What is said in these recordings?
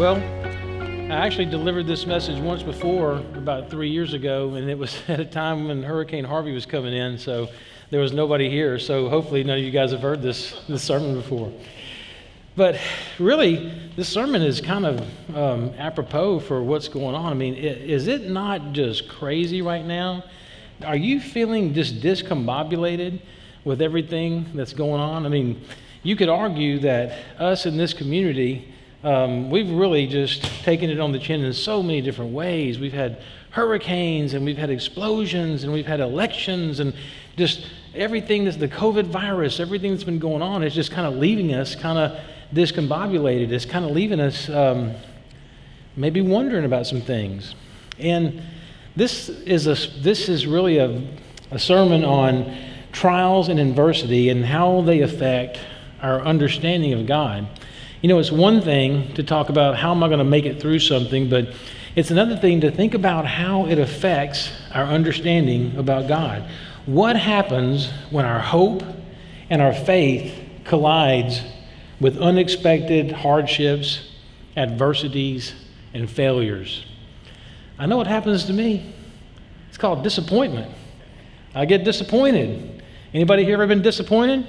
Well, I actually delivered this message once before, about three years ago, and it was at a time when Hurricane Harvey was coming in, so there was nobody here. So hopefully, none of you guys have heard this, this sermon before. But really, this sermon is kind of um, apropos for what's going on. I mean, is it not just crazy right now? Are you feeling just discombobulated with everything that's going on? I mean, you could argue that us in this community, um, we've really just taken it on the chin in so many different ways. We've had hurricanes and we've had explosions and we've had elections and just everything that's the COVID virus, everything that's been going on is just kind of leaving us kind of discombobulated. It's kind of leaving us um, maybe wondering about some things. And this is, a, this is really a, a sermon on trials and adversity and how they affect our understanding of God. You know, it's one thing to talk about how am I going to make it through something, but it's another thing to think about how it affects our understanding about God. What happens when our hope and our faith collides with unexpected hardships, adversities, and failures? I know what happens to me. It's called disappointment. I get disappointed. Anybody here ever been disappointed?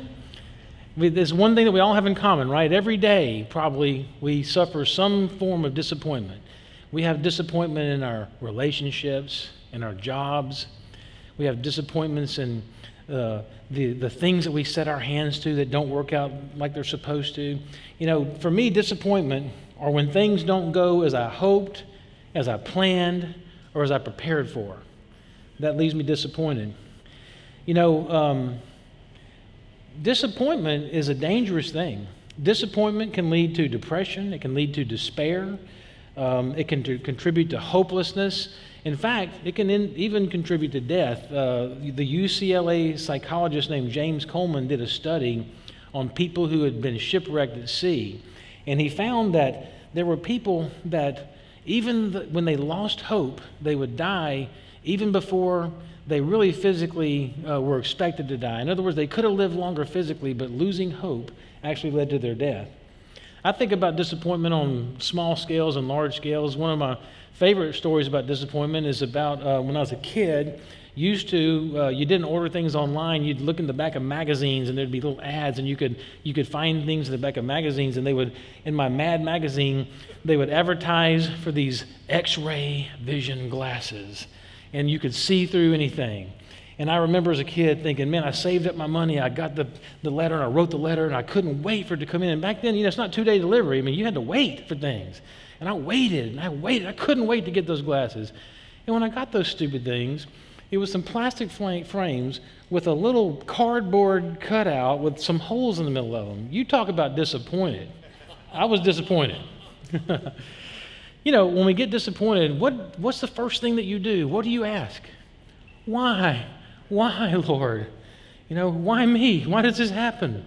There's one thing that we all have in common, right? Every day, probably, we suffer some form of disappointment. We have disappointment in our relationships, in our jobs. We have disappointments in uh, the, the things that we set our hands to that don't work out like they're supposed to. You know, for me, disappointment are when things don't go as I hoped, as I planned, or as I prepared for. That leaves me disappointed. You know, um, disappointment is a dangerous thing. Disappointment can lead to depression, it can lead to despair, um, it can contribute to hopelessness. In fact, it can in, even contribute to death. Uh, the UCLA psychologist named James Coleman did a study on people who had been shipwrecked at sea. And he found that there were people that, even when they lost hope, they would die even before they really physically uh, were expected to die. In other words, they could have lived longer physically, but losing hope actually led to their death. I think about disappointment on small scales and large scales. One of my favorite stories about disappointment is about uh, when I was a kid. Used to, uh, you didn't order things online. You'd look in the back of magazines, and there'd be little ads, and you could you could find things in the back of magazines. And they would, in my Mad magazine, they would advertise for these X-ray vision glasses and you could see through anything. And I remember as a kid thinking, man, I saved up my money. I got the, the letter and I wrote the letter and I couldn't wait for it to come in. And back then, you know, it's not two day delivery. I mean, you had to wait for things. And I waited and I waited. I couldn't wait to get those glasses. And when I got those stupid things, it was some plastic frames with a little cardboard cutout with some holes in the middle of them. You talk about disappointed. I was disappointed. You know, when we get disappointed, what, what's the first thing that you do? What do you ask? Why? Why, Lord? You know, why me? Why does this happen?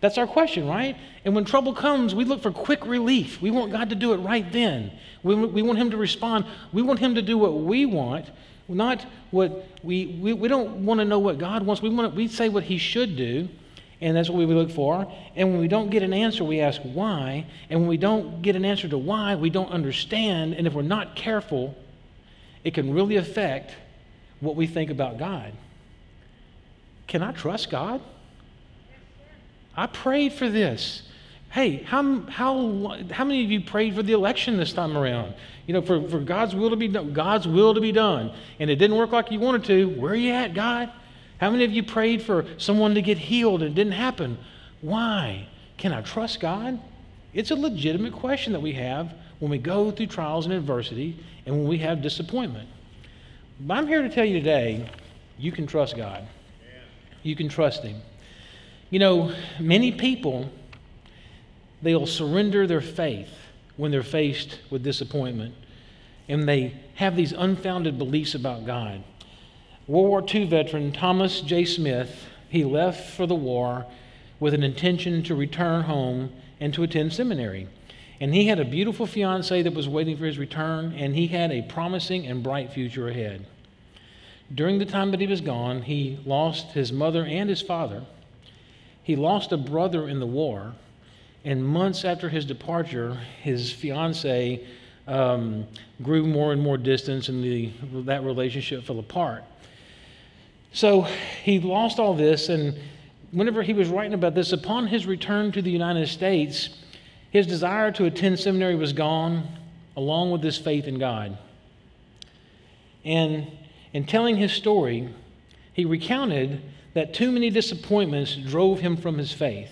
That's our question, right? And when trouble comes, we look for quick relief. We want God to do it right then. We, we want Him to respond. We want Him to do what we want, not what we, we, we don't want to know what God wants. We, want we say what He should do and that's what we look for. And when we don't get an answer, we ask why. And when we don't get an answer to why, we don't understand. And if we're not careful, it can really affect what we think about God. Can I trust God? I prayed for this. Hey, how, how, how many of you prayed for the election this time around? You know, for, for God's will to be done, God's will to be done. And it didn't work like you wanted to. Where are you at, God? How many of you prayed for someone to get healed and it didn't happen? Why? Can I trust God? It's a legitimate question that we have when we go through trials and adversity and when we have disappointment. But I'm here to tell you today you can trust God. You can trust Him. You know, many people, they'll surrender their faith when they're faced with disappointment and they have these unfounded beliefs about God. World War II veteran Thomas J. Smith, he left for the war with an intention to return home and to attend seminary. And he had a beautiful fiancee that was waiting for his return, and he had a promising and bright future ahead. During the time that he was gone, he lost his mother and his father. He lost a brother in the war, and months after his departure, his fiancee um, grew more and more distance, and the, that relationship fell apart. So he lost all this, and whenever he was writing about this, upon his return to the United States, his desire to attend seminary was gone, along with his faith in God. And in telling his story, he recounted that too many disappointments drove him from his faith.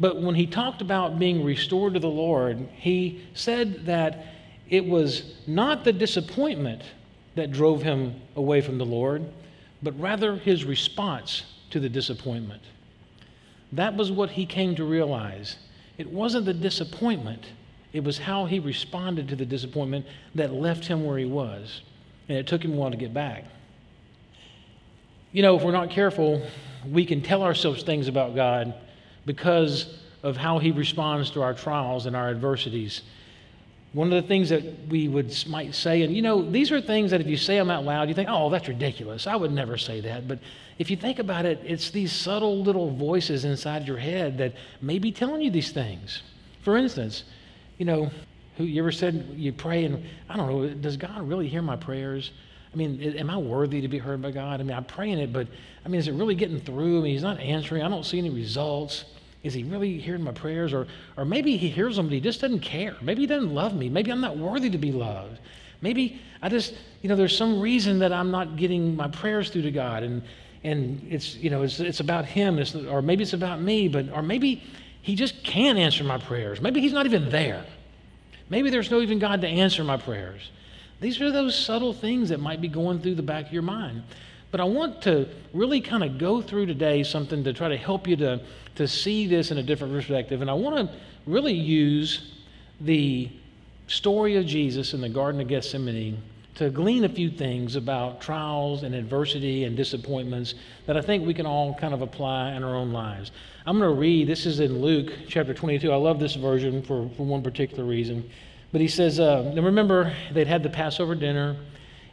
But when he talked about being restored to the Lord, he said that it was not the disappointment that drove him away from the Lord, but rather his response to the disappointment. That was what he came to realize. It wasn't the disappointment, it was how he responded to the disappointment that left him where he was. And it took him a while to get back. You know, if we're not careful, we can tell ourselves things about God because of how he responds to our trials and our adversities. One of the things that we would might say, and you know, these are things that if you say them out loud, you think, oh, that's ridiculous. I would never say that. But if you think about it, it's these subtle little voices inside your head that may be telling you these things. For instance, you know, who you ever said you pray and I don't know, does God really hear my prayers? I mean, am I worthy to be heard by God? I mean, I'm praying it, but I mean, is it really getting through? I mean, He's not answering. I don't see any results. Is He really hearing my prayers? Or, or maybe He hears them, but He just doesn't care. Maybe He doesn't love me. Maybe I'm not worthy to be loved. Maybe I just, you know, there's some reason that I'm not getting my prayers through to God. And, and it's, you know, it's, it's about Him, it's, or maybe it's about me, but, or maybe He just can't answer my prayers. Maybe He's not even there. Maybe there's no even God to answer my prayers. These are those subtle things that might be going through the back of your mind. But I want to really kind of go through today something to try to help you to, to see this in a different perspective. And I want to really use the story of Jesus in the Garden of Gethsemane to glean a few things about trials and adversity and disappointments that I think we can all kind of apply in our own lives. I'm going to read, this is in Luke chapter 22. I love this version for, for one particular reason. But he says, uh, remember, they'd had the Passover dinner,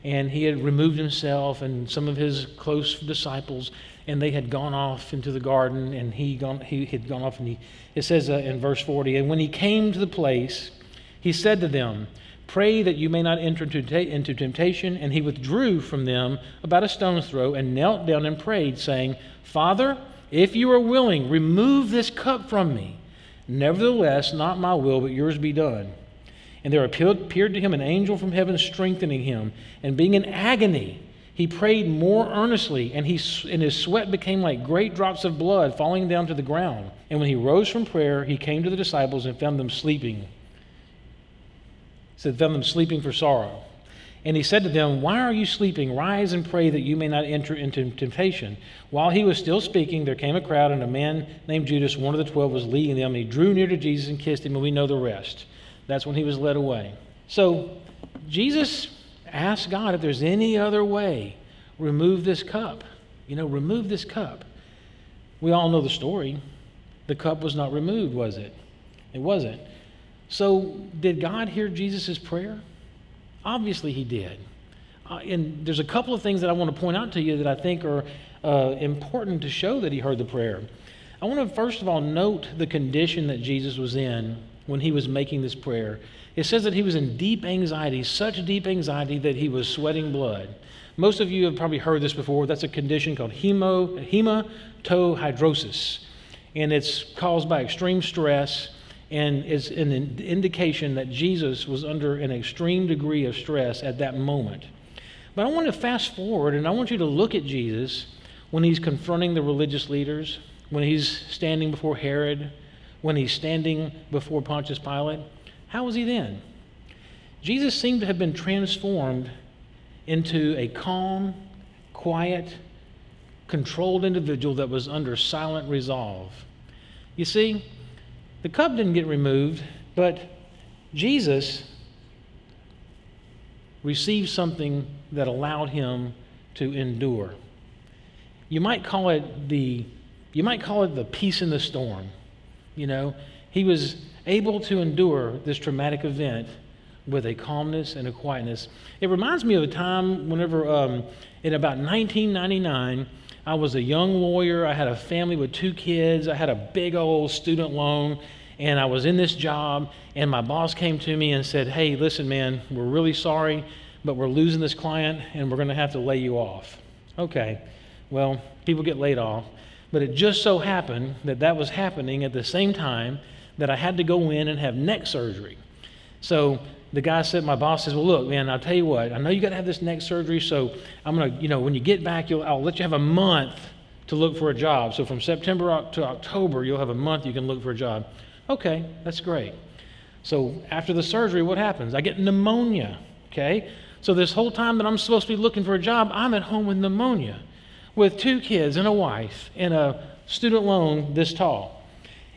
and he had removed himself and some of his close disciples, and they had gone off into the garden, and he, gone, he had gone off, and he, it says uh, in verse 40, and when he came to the place, he said to them, Pray that you may not enter into temptation. And he withdrew from them about a stone's throw and knelt down and prayed, saying, Father, if you are willing, remove this cup from me. Nevertheless, not my will, but yours be done. And there appeared to him an angel from heaven strengthening him. And being in agony, he prayed more earnestly, and, he, and his sweat became like great drops of blood falling down to the ground. And when he rose from prayer, he came to the disciples and found them sleeping. He said, found them sleeping for sorrow. And he said to them, Why are you sleeping? Rise and pray that you may not enter into temptation. While he was still speaking, there came a crowd, and a man named Judas, one of the twelve, was leading them. And he drew near to Jesus and kissed him, and we know the rest. That's when he was led away. So Jesus asked God if there's any other way, remove this cup. You know, remove this cup. We all know the story. The cup was not removed, was it? It wasn't. So, did God hear Jesus' prayer? Obviously, He did. Uh, and there's a couple of things that I want to point out to you that I think are uh, important to show that He heard the prayer. I want to first of all note the condition that Jesus was in when he was making this prayer. It says that he was in deep anxiety, such deep anxiety that he was sweating blood. Most of you have probably heard this before. That's a condition called hemo, hematohidrosis, and it's caused by extreme stress and is an indication that Jesus was under an extreme degree of stress at that moment. But I want to fast forward and I want you to look at Jesus when he's confronting the religious leaders, when he's standing before Herod, when he's standing before Pontius Pilate, how was he then? Jesus seemed to have been transformed into a calm, quiet, controlled individual that was under silent resolve. You see, the cup didn't get removed, but Jesus received something that allowed him to endure. You might call it the you might call it the peace in the storm. You know, he was able to endure this traumatic event with a calmness and a quietness. It reminds me of a time whenever, um, in about 1999, I was a young lawyer. I had a family with two kids. I had a big old student loan. and I was in this job, and my boss came to me and said, Hey, listen, man, we're really sorry, but we're losing this client, and we're going to have to lay you off. Okay, well, people get laid off. But it just so happened that that was happening at the same time that I had to go in and have neck surgery. So the guy said, my boss says, well, look, man, I'll tell you what, I know you got to have this neck surgery, so I'm going to, you know, when you get back, I'll let you have a month to look for a job. So from September to October, you'll have a month you can look for a job. Okay, that's great. So after the surgery, what happens? I get pneumonia, okay? So this whole time that I'm supposed to be looking for a job, I'm at home with pneumonia with two kids and a wife and a student loan this tall.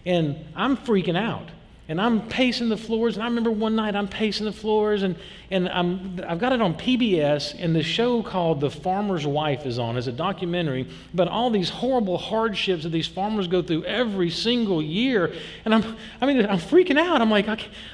And I'm freaking out. And I'm pacing the floors. And I remember one night I'm pacing the floors, and, and I'm, I've got it on PBS, and the show called The Farmer's Wife is on. It's a documentary about all these horrible hardships that these farmers go through every single year. And I'm, I mean, I'm freaking out. I'm like,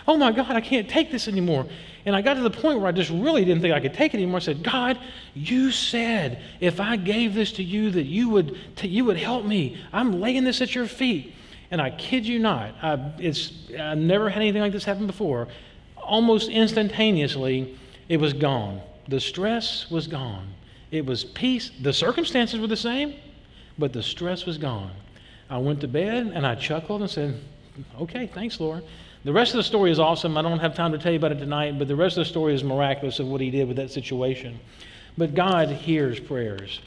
oh my God, I can't take this anymore. And I got to the point where I just really didn't think I could take it anymore. I said, God, you said if I gave this to you that you would, t- you would help me. I'm laying this at your feet. And I kid you not, I, it's, I've never had anything like this happen before. Almost instantaneously, it was gone. The stress was gone. It was peace. The circumstances were the same, but the stress was gone. I went to bed and I chuckled and said, Okay, thanks, Lord. The rest of the story is awesome. I don't have time to tell you about it tonight, but the rest of the story is miraculous of what he did with that situation. But God hears prayers.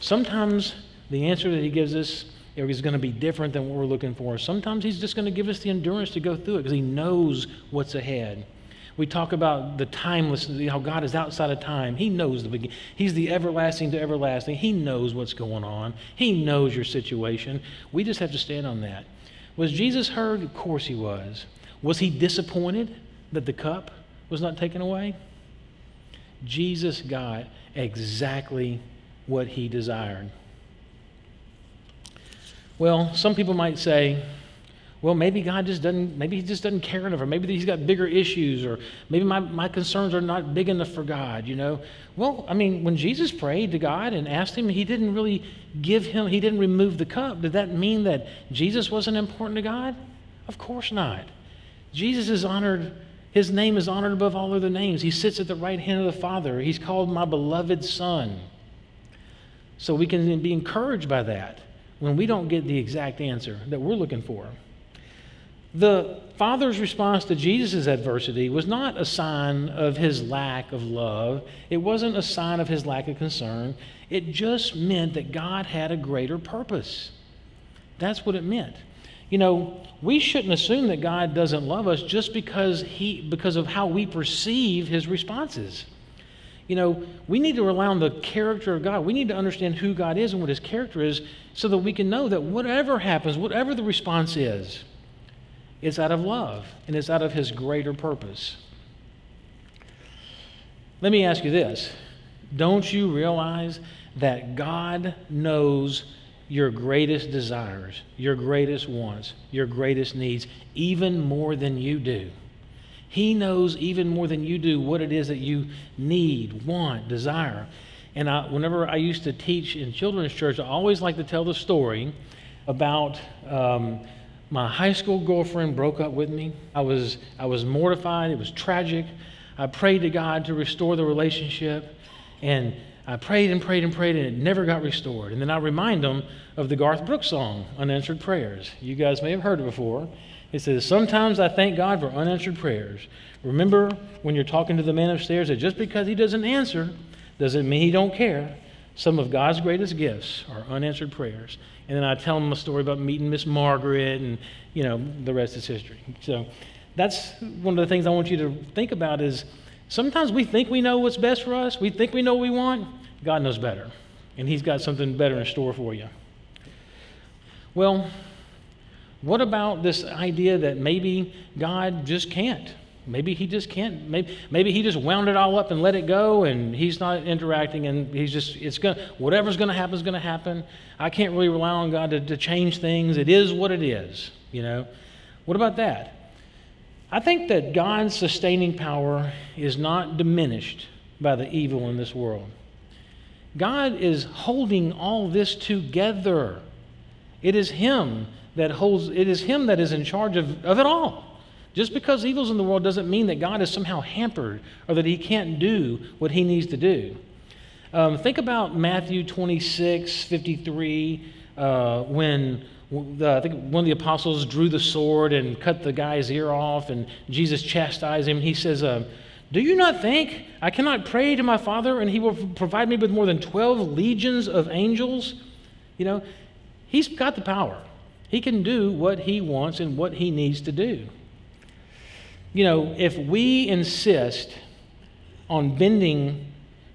Sometimes the answer that he gives us is going to be different than what we're looking for. Sometimes he's just going to give us the endurance to go through it because he knows what's ahead. We talk about the timelessness, how God is outside of time. He knows the beginning. He's the everlasting to everlasting. He knows what's going on. He knows your situation. We just have to stand on that. Was Jesus heard? Of course he was. Was he disappointed that the cup was not taken away? Jesus got exactly what he desired. Well, some people might say, well, maybe God just doesn't, maybe he just doesn't care enough, or maybe he's got bigger issues, or maybe my, my concerns are not big enough for God, you know? Well, I mean, when Jesus prayed to God and asked him, he didn't really give him, he didn't remove the cup. Did that mean that Jesus wasn't important to God? Of course not. Jesus is honored, his name is honored above all other names. He sits at the right hand of the Father. He's called my beloved Son. So we can be encouraged by that when we don't get the exact answer that we're looking for. The Father's response to Jesus' adversity was not a sign of his lack of love. It wasn't a sign of his lack of concern. It just meant that God had a greater purpose. That's what it meant. You know, we shouldn't assume that God doesn't love us just because he because of how we perceive his responses. You know, we need to rely on the character of God. We need to understand who God is and what his character is so that we can know that whatever happens, whatever the response is, it's out of love and it's out of his greater purpose. Let me ask you this. Don't you realize that God knows your greatest desires, your greatest wants, your greatest needs, even more than you do. He knows even more than you do what it is that you need, want, desire. And I, whenever I used to teach in children's church, I always like to tell the story about um, my high school girlfriend broke up with me. I was, I was mortified. It was tragic. I prayed to God to restore the relationship. And I prayed and prayed and prayed, and it never got restored. And then I remind them of the Garth Brooks song, Unanswered Prayers. You guys may have heard it before. It says, Sometimes I thank God for unanswered prayers. Remember when you're talking to the man upstairs that just because he doesn't answer doesn't mean he don't care. Some of God's greatest gifts are unanswered prayers. And then I tell him a story about meeting Miss Margaret, and you know the rest is history. So that's one of the things I want you to think about is Sometimes we think we know what's best for us, we think we know what we want. God knows better, and He's got something better in store for you. Well, what about this idea that maybe God just can't? Maybe he just can't. Maybe, maybe he just wound it all up and let it go, and he's not interacting, and he's just, it's going to, whatever's going to happen is going to happen. I can't really rely on God to, to change things. It is what it is, you know? What about that? I think that God's sustaining power is not diminished by the evil in this world. God is holding all this together. It is Him that holds, it is Him that is in charge of, of it all. Just because evil's in the world doesn't mean that God is somehow hampered or that He can't do what He needs to do. Um, think about Matthew 26, 53, uh, when the, I think one of the apostles drew the sword and cut the guy's ear off, and Jesus chastised him. He says, uh, Do you not think I cannot pray to my Father and he will provide me with more than 12 legions of angels? You know, he's got the power. He can do what he wants and what he needs to do. You know, if we insist on bending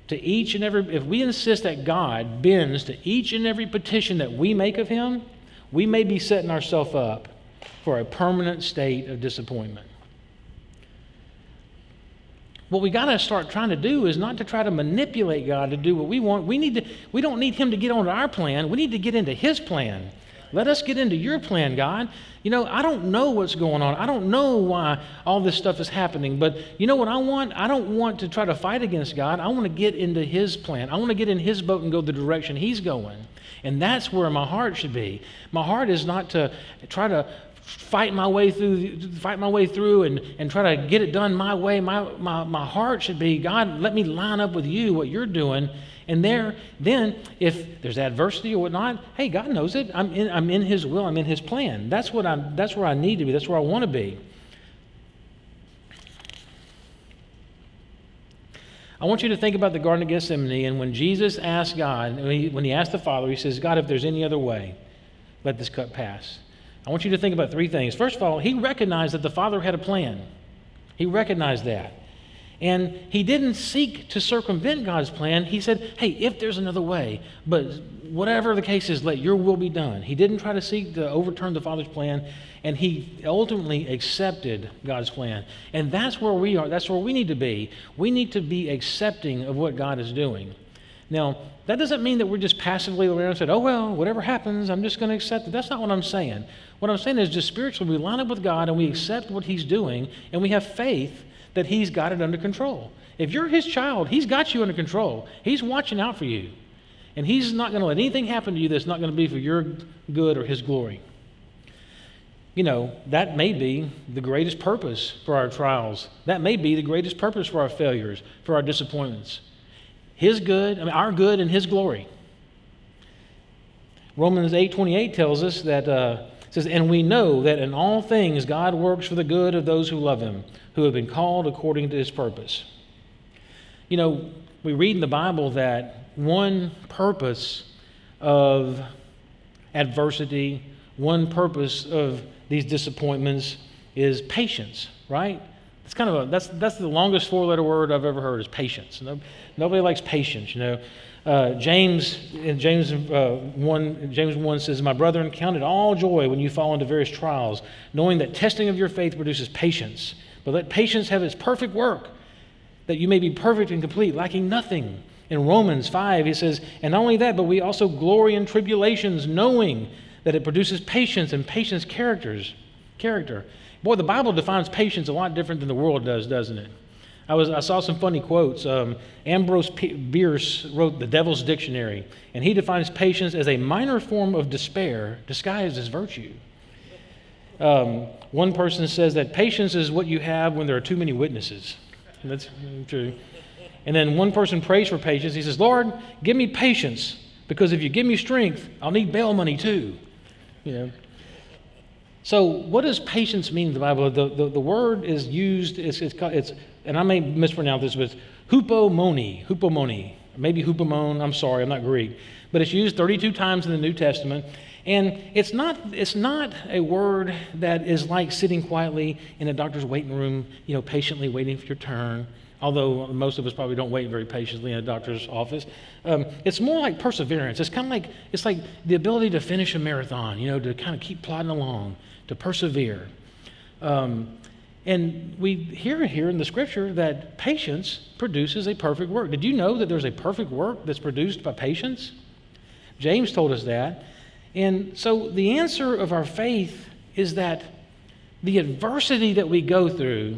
to each and every, if we insist that God bends to each and every petition that we make of him, we may be setting ourselves up for a permanent state of disappointment. What we got to start trying to do is not to try to manipulate God to do what we want. We need to we don't need him to get onto our plan. We need to get into his plan. Let us get into your plan, God. You know, I don't know what's going on. I don't know why all this stuff is happening. But you know what I want? I don't want to try to fight against God. I want to get into His plan. I want to get in His boat and go the direction He's going. And that's where my heart should be. My heart is not to try to fight my way through fight my way through and, and try to get it done my way. My, my, my heart should be god let me line up with you what you're doing. And there then if there's adversity or whatnot hey god knows it. I'm in, I'm in his will. I'm in his plan. That's what i'm that's where i need to be. That's where i want to be. I want you to think about the Garden of Gethsemane and when Jesus asked God, when he, when he asked the Father, he says, God, if there's any other way, let this cup pass. I want you to think about three things. First of all, he recognized that the Father had a plan. He recognized that. And he didn't seek to circumvent God's plan. He said, hey, if there's another way, but whatever the case is, let your will be done. He didn't try to seek to overturn the Father's plan, and he ultimately accepted God's plan. And that's where we are. That's where we need to be. We need to be accepting of what God is doing. Now, that doesn't mean that we're just passively around and said, oh, well, whatever happens, I'm just going to accept it. That's not what I'm saying. What I'm saying is just spiritually, we line up with God and we accept what He's doing and we have faith that He's got it under control. If you're His child, He's got you under control. He's watching out for you. And He's not going to let anything happen to you that's not going to be for your good or His glory. You know, that may be the greatest purpose for our trials. That may be the greatest purpose for our failures, for our disappointments. His good, I mean, our good and His glory. Romans 8:28 tells us that uh, says, "And we know that in all things God works for the good of those who love Him, who have been called according to His purpose." You know, we read in the Bible that one purpose of adversity, one purpose of these disappointments is patience, right? It's kind of a, that's, that's the longest four letter word I've ever heard is patience. nobody likes patience, you know. Uh, James in James uh, one James one says, "My brethren, count it all joy when you fall into various trials, knowing that testing of your faith produces patience. But let patience have its perfect work, that you may be perfect and complete, lacking nothing." In Romans five, he says, "And not only that, but we also glory in tribulations, knowing that it produces patience, and patience characters character." Boy, the Bible defines patience a lot different than the world does, doesn't it? I, was, I saw some funny quotes. Um, Ambrose P- Bierce wrote The Devil's Dictionary, and he defines patience as a minor form of despair disguised as virtue. Um, one person says that patience is what you have when there are too many witnesses. That's true. And then one person prays for patience. He says, Lord, give me patience, because if you give me strength, I'll need bail money too. You know. So, what does patience mean in the Bible? The, the, the word is used, it's, it's, it's, and I may mispronounce this, but it's hupomone, hupomone, maybe hupomone, I'm sorry, I'm not Greek. But it's used 32 times in the New Testament. And it's not, it's not a word that is like sitting quietly in a doctor's waiting room, you know, patiently waiting for your turn, although most of us probably don't wait very patiently in a doctor's office. Um, it's more like perseverance. It's kind of like, it's like the ability to finish a marathon, you know, to kind of keep plodding along to persevere. Um, and we hear here in the scripture that patience produces a perfect work. Did you know that there's a perfect work that's produced by patience? James told us that. And so the answer of our faith is that the adversity that we go through,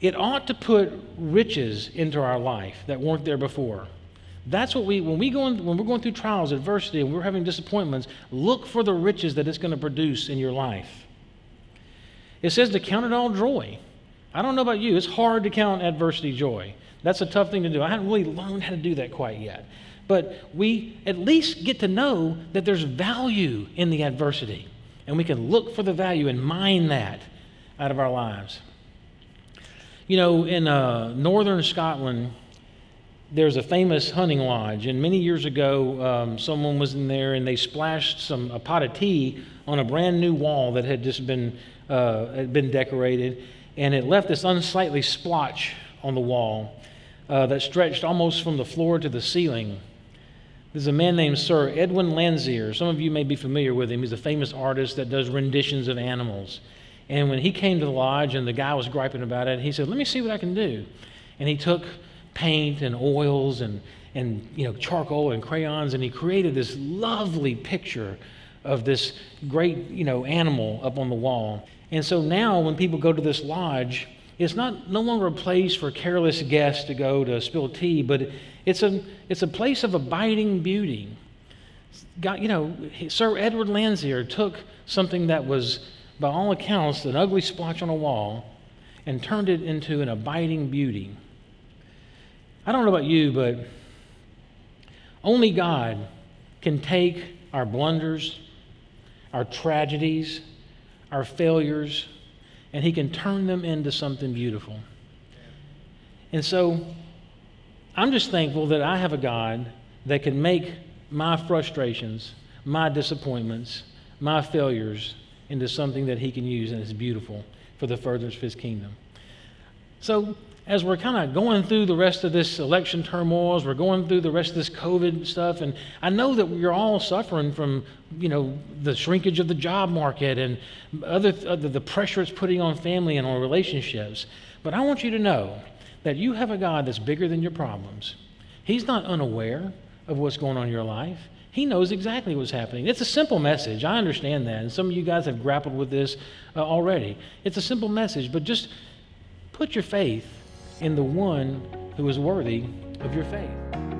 it ought to put riches into our life that weren't there before. That's what we, when, we go in, when we're going through trials, adversity, and we're having disappointments, look for the riches that it's going to produce in your life. It says to count it all joy. I don't know about you, it's hard to count adversity joy. That's a tough thing to do. I haven't really learned how to do that quite yet. But we at least get to know that there's value in the adversity. And we can look for the value and mine that out of our lives. You know, in uh, northern Scotland, there's a famous hunting lodge, and many years ago, um, someone was in there and they splashed some a pot of tea on a brand new wall that had just been uh, had been decorated, and it left this unsightly splotch on the wall uh, that stretched almost from the floor to the ceiling. There's a man named Sir Edwin Landseer. Some of you may be familiar with him. He's a famous artist that does renditions of animals. And when he came to the lodge and the guy was griping about it, he said, Let me see what I can do. And he took paint and oils and, and you know, charcoal and crayons, and he created this lovely picture of this great you know, animal up on the wall. And so now when people go to this lodge, it's not no longer a place for careless guests to go to spill tea, but it's a, it's a place of abiding beauty. God, you know, Sir Edward Landseer took something that was, by all accounts, an ugly splotch on a wall and turned it into an abiding beauty. I don't know about you, but only God can take our blunders, our tragedies, our failures, and He can turn them into something beautiful. And so I'm just thankful that I have a God that can make my frustrations, my disappointments, my failures into something that He can use and is beautiful for the furtherance of His kingdom. So as we're kind of going through the rest of this election turmoil, as we're going through the rest of this COVID stuff, and I know that we're all suffering from, you know, the shrinkage of the job market and other, other the pressure it's putting on family and on relationships. But I want you to know that you have a God that's bigger than your problems. He's not unaware of what's going on in your life. He knows exactly what's happening. It's a simple message. I understand that. And some of you guys have grappled with this uh, already. It's a simple message, but just put your faith in the one who is worthy of your faith.